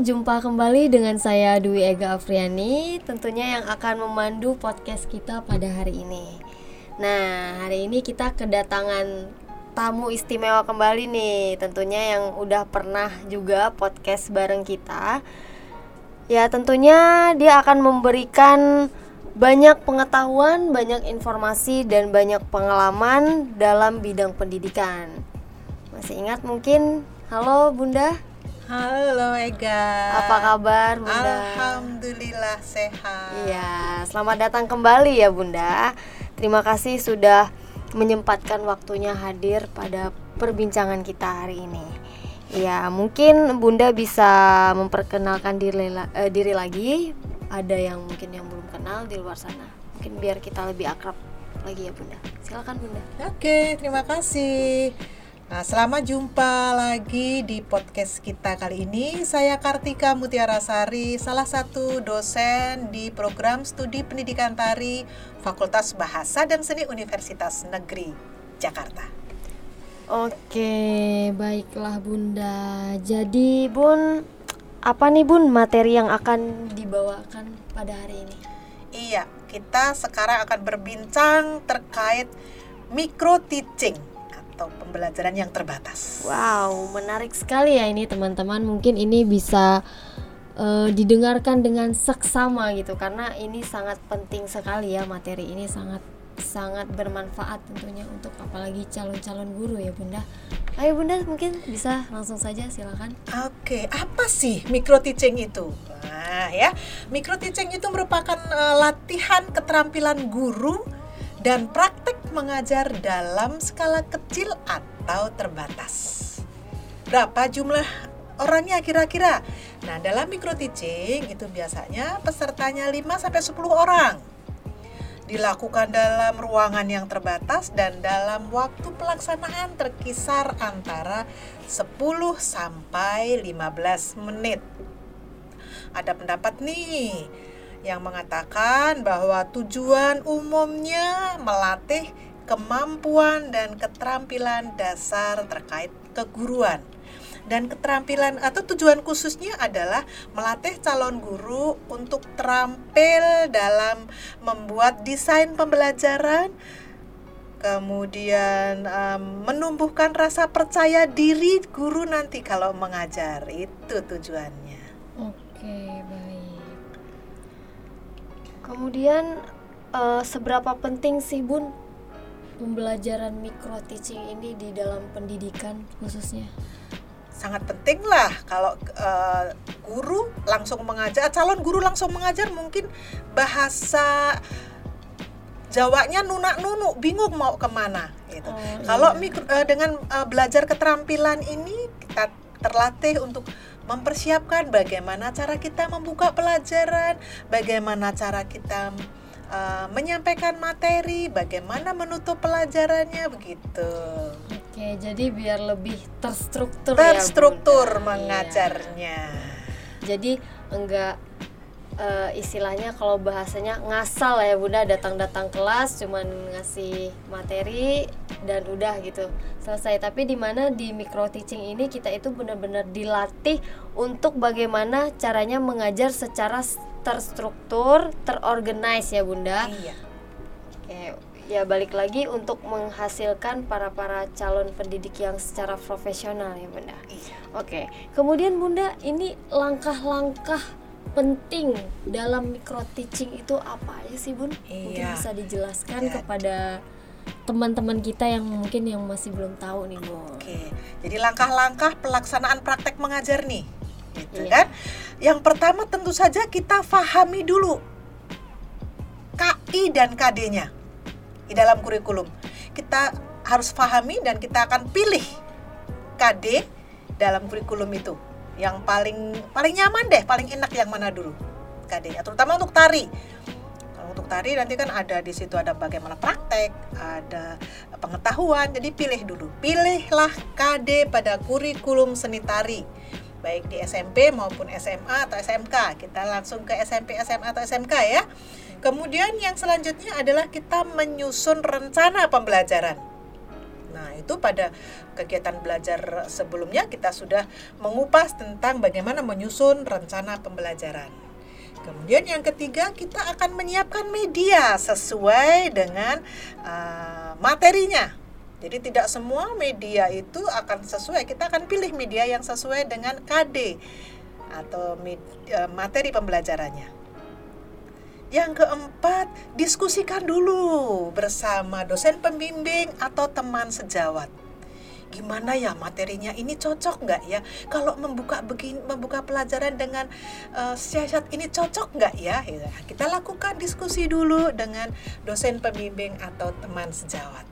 Jumpa kembali dengan saya Dwi Ega Afriani, tentunya yang akan memandu podcast kita pada hari ini. Nah, hari ini kita kedatangan tamu istimewa kembali nih, tentunya yang udah pernah juga podcast bareng kita. Ya, tentunya dia akan memberikan banyak pengetahuan, banyak informasi dan banyak pengalaman dalam bidang pendidikan. Masih ingat mungkin? Halo, Bunda. Halo Ega. Apa kabar Bunda? Alhamdulillah sehat. Iya, selamat datang kembali ya Bunda. Terima kasih sudah menyempatkan waktunya hadir pada perbincangan kita hari ini. Ya, mungkin Bunda bisa memperkenalkan diri, uh, diri lagi. Ada yang mungkin yang belum kenal di luar sana. Mungkin biar kita lebih akrab lagi ya Bunda. Silakan Bunda. Oke, terima kasih. Nah, selamat jumpa lagi di podcast kita kali ini. Saya Kartika Mutiara Sari, salah satu dosen di program studi pendidikan tari Fakultas Bahasa dan Seni Universitas Negeri Jakarta. Oke, baiklah Bunda. Jadi, Bun, apa nih Bun materi yang akan dibawakan pada hari ini? Iya, kita sekarang akan berbincang terkait micro teaching atau pembelajaran yang terbatas. Wow, menarik sekali ya ini teman-teman. Mungkin ini bisa uh, didengarkan dengan seksama gitu karena ini sangat penting sekali ya materi ini sangat sangat bermanfaat tentunya untuk apalagi calon-calon guru ya Bunda. Ayo Bunda mungkin bisa langsung saja silakan. Oke, apa sih micro teaching itu? Nah, ya. Micro teaching itu merupakan uh, latihan keterampilan guru dan praktek mengajar dalam skala kecil atau terbatas. Berapa jumlah orangnya kira-kira? Nah, dalam micro teaching itu biasanya pesertanya 5 sampai 10 orang. Dilakukan dalam ruangan yang terbatas dan dalam waktu pelaksanaan terkisar antara 10 sampai 15 menit. Ada pendapat nih, yang mengatakan bahwa tujuan umumnya melatih kemampuan dan keterampilan dasar terkait keguruan. Dan keterampilan atau tujuan khususnya adalah melatih calon guru untuk terampil dalam membuat desain pembelajaran, kemudian um, menumbuhkan rasa percaya diri guru nanti kalau mengajar. Itu tujuannya. Oke, baik. Kemudian uh, seberapa penting sih Bun pembelajaran micro teaching ini di dalam pendidikan khususnya? Sangat penting lah kalau uh, guru langsung mengajar, calon guru langsung mengajar mungkin bahasa Jawanya nunak nunu, bingung mau ke mana gitu. Oh, Kalau iya. uh, dengan uh, belajar keterampilan ini kita terlatih untuk mempersiapkan bagaimana cara kita membuka pelajaran, bagaimana cara kita uh, menyampaikan materi, bagaimana menutup pelajarannya begitu. Oke, jadi biar lebih terstruktur, terstruktur ya, mengajarnya. Iya. Jadi enggak uh, istilahnya kalau bahasanya ngasal ya bunda. Datang-datang kelas cuman ngasih materi dan udah gitu. Selesai. Tapi di mana di micro teaching ini kita itu benar-benar dilatih untuk bagaimana caranya mengajar secara terstruktur terorganize ya bunda. Iya. Oke, ya balik lagi untuk menghasilkan para para calon pendidik yang secara profesional ya bunda. Iya. oke. Kemudian bunda ini langkah-langkah penting dalam micro teaching itu apa ya sih bun? Iya. Mungkin bisa dijelaskan ya. kepada teman-teman kita yang mungkin yang masih belum tahu nih bu. Oke, jadi langkah-langkah pelaksanaan praktek mengajar nih, gitu iya. kan? Yang pertama tentu saja kita fahami dulu KI dan KD-nya di dalam kurikulum. Kita harus fahami dan kita akan pilih KD dalam kurikulum itu yang paling paling nyaman deh paling enak yang mana dulu KD terutama untuk tari. Kalau untuk tari nanti kan ada di situ ada bagaimana praktek ada pengetahuan. Jadi pilih dulu. Pilihlah KD pada kurikulum seni tari. Baik di SMP maupun SMA atau SMK kita langsung ke SMP SMA atau SMK ya. Kemudian yang selanjutnya adalah kita menyusun rencana pembelajaran itu pada kegiatan belajar sebelumnya kita sudah mengupas tentang bagaimana menyusun rencana pembelajaran. Kemudian yang ketiga kita akan menyiapkan media sesuai dengan uh, materinya. Jadi tidak semua media itu akan sesuai. Kita akan pilih media yang sesuai dengan KD atau uh, materi pembelajarannya. Yang keempat, diskusikan dulu bersama dosen pembimbing atau teman sejawat. Gimana ya materinya? Ini cocok nggak ya? Kalau membuka begini membuka pelajaran dengan uh, siasat ini cocok nggak ya? Iya, kita lakukan diskusi dulu dengan dosen pembimbing atau teman sejawat.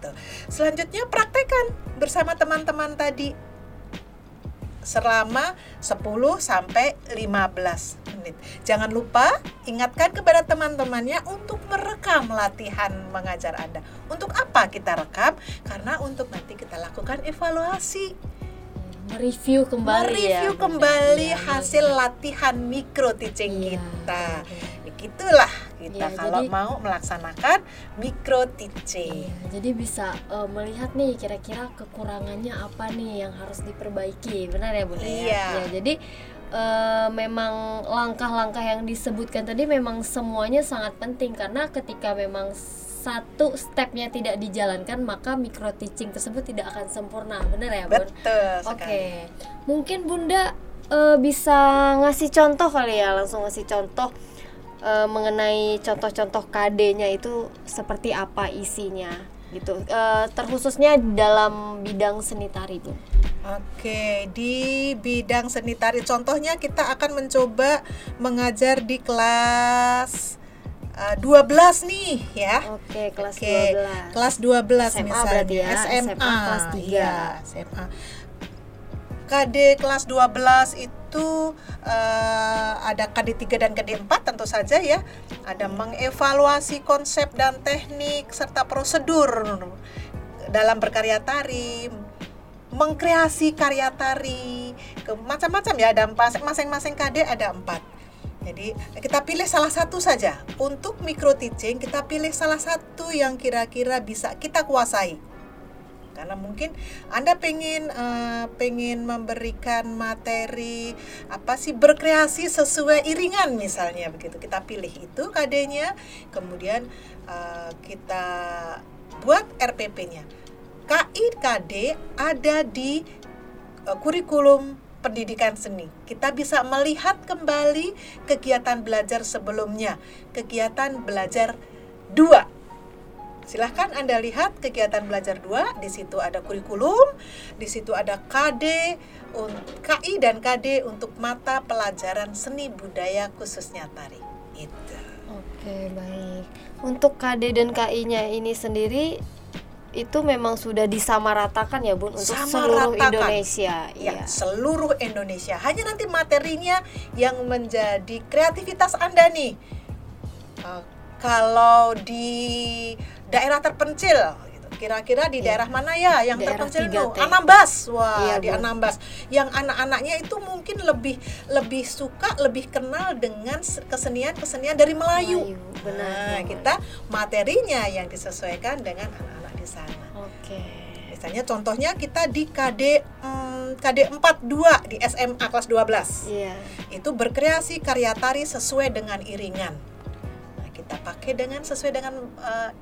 Gitu. selanjutnya praktekkan bersama teman-teman tadi selama 10 sampai 15 menit. Jangan lupa ingatkan kepada teman-temannya untuk merekam latihan mengajar Anda. Untuk apa kita rekam? Karena untuk nanti kita lakukan evaluasi mereview kembali mereview ya, kembali ya, hasil ya. latihan mikro teaching ya, kita. Ya. Itulah kita ya, kalau jadi, mau melaksanakan mikro teaching. Ya, jadi bisa uh, melihat nih kira-kira kekurangannya apa nih yang harus diperbaiki. Benar ya, Bunda ya? Iya. Ya, jadi uh, memang langkah-langkah yang disebutkan tadi memang semuanya sangat penting karena ketika memang satu stepnya tidak dijalankan maka micro teaching tersebut tidak akan sempurna benar ya bun? Betul. Oke, okay. mungkin bunda uh, bisa ngasih contoh kali ya langsung ngasih contoh uh, mengenai contoh-contoh KD-nya itu seperti apa isinya gitu uh, terkhususnya dalam bidang seni tari bun. Oke, di bidang seni tari contohnya kita akan mencoba mengajar di kelas uh, eh, 12 nih ya. Oke, kelas Oke, 12. Kelas 12 SMA misalnya. ya. SMA, SMA kelas 3. Ya, SMA. KD kelas 12 itu uh, ada KD 3 dan KD 4 tentu saja ya. Ada mengevaluasi konsep dan teknik serta prosedur dalam berkarya tari, mengkreasi karya tari, macam-macam ya. Ada masing-masing KD ada empat. Jadi kita pilih salah satu saja. Untuk micro teaching kita pilih salah satu yang kira-kira bisa kita kuasai karena mungkin anda pengen uh, pengen memberikan materi apa sih berkreasi sesuai iringan misalnya begitu kita pilih itu KD-nya kemudian uh, kita buat RPP-nya KI KD ada di uh, kurikulum pendidikan seni. Kita bisa melihat kembali kegiatan belajar sebelumnya, kegiatan belajar dua. Silahkan Anda lihat kegiatan belajar dua, di situ ada kurikulum, di situ ada KD, KI dan KD untuk mata pelajaran seni budaya khususnya tari. Itu. Oke, baik. Untuk KD dan KI-nya ini sendiri itu memang sudah disamaratakan ya Bun untuk Sama seluruh ratakan. Indonesia. Ya, ya, seluruh Indonesia. Hanya nanti materinya yang menjadi kreativitas Anda nih. Uh, kalau di daerah terpencil kira-kira di ya. daerah mana ya yang daerah terpencil itu Anambas wah iya, di. Anambas yang anak-anaknya itu mungkin lebih lebih suka lebih kenal dengan kesenian kesenian dari Melayu, Melayu benar, nah benar. kita materinya yang disesuaikan dengan anak di sana. Oke. Okay. Misalnya contohnya kita di KD hmm, KD 42 di SMA kelas 12. Iya. Itu berkreasi karya tari sesuai dengan iringan. Nah, kita pakai dengan sesuai dengan uh,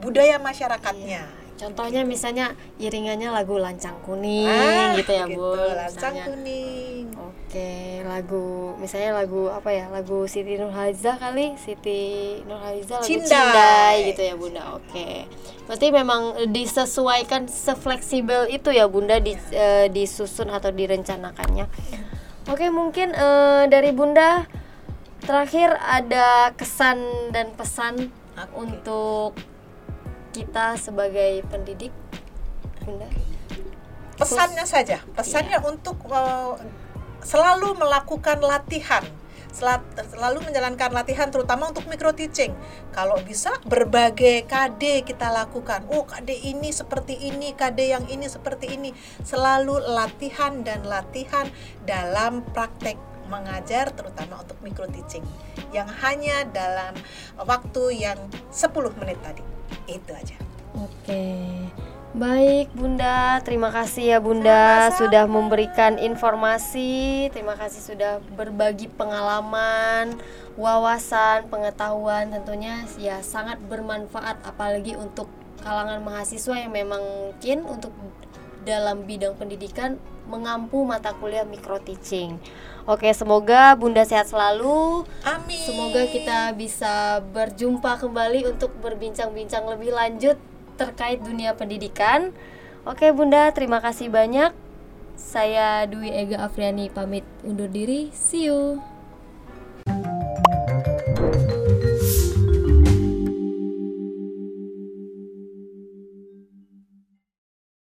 budaya masyarakatnya. Iya Contohnya misalnya iringannya lagu Lancang Kuning ah, gitu ya, gitu, Bu. Lancang Kuning. Oke, lagu misalnya lagu apa ya? Lagu Siti Nurhaliza kali, Siti Nurhaliza lagu Cindai. Cindai gitu ya, Bunda. Oke. Berarti memang disesuaikan sefleksibel itu ya, Bunda di uh, disusun atau direncanakannya. Oke, mungkin uh, dari Bunda terakhir ada kesan dan pesan okay. untuk kita sebagai pendidik Bunda pesannya saja pesannya yeah. untuk uh, selalu melakukan latihan selalu menjalankan latihan terutama untuk micro teaching. Kalau bisa berbagai KD kita lakukan. Oh, KD ini seperti ini, KD yang ini seperti ini. Selalu latihan dan latihan dalam praktek mengajar terutama untuk micro teaching yang hanya dalam waktu yang 10 menit tadi. Itu aja. Oke. Baik Bunda, terima kasih ya Bunda Sama-sama. sudah memberikan informasi, terima kasih sudah berbagi pengalaman, wawasan, pengetahuan tentunya ya sangat bermanfaat apalagi untuk kalangan mahasiswa yang memang mungkin untuk dalam bidang pendidikan mengampu mata kuliah micro teaching. Oke, semoga Bunda sehat selalu. Amin. Semoga kita bisa berjumpa kembali untuk berbincang-bincang lebih lanjut terkait dunia pendidikan. Oke, Bunda, terima kasih banyak. Saya Dwi Ega Afriani pamit undur diri. See you.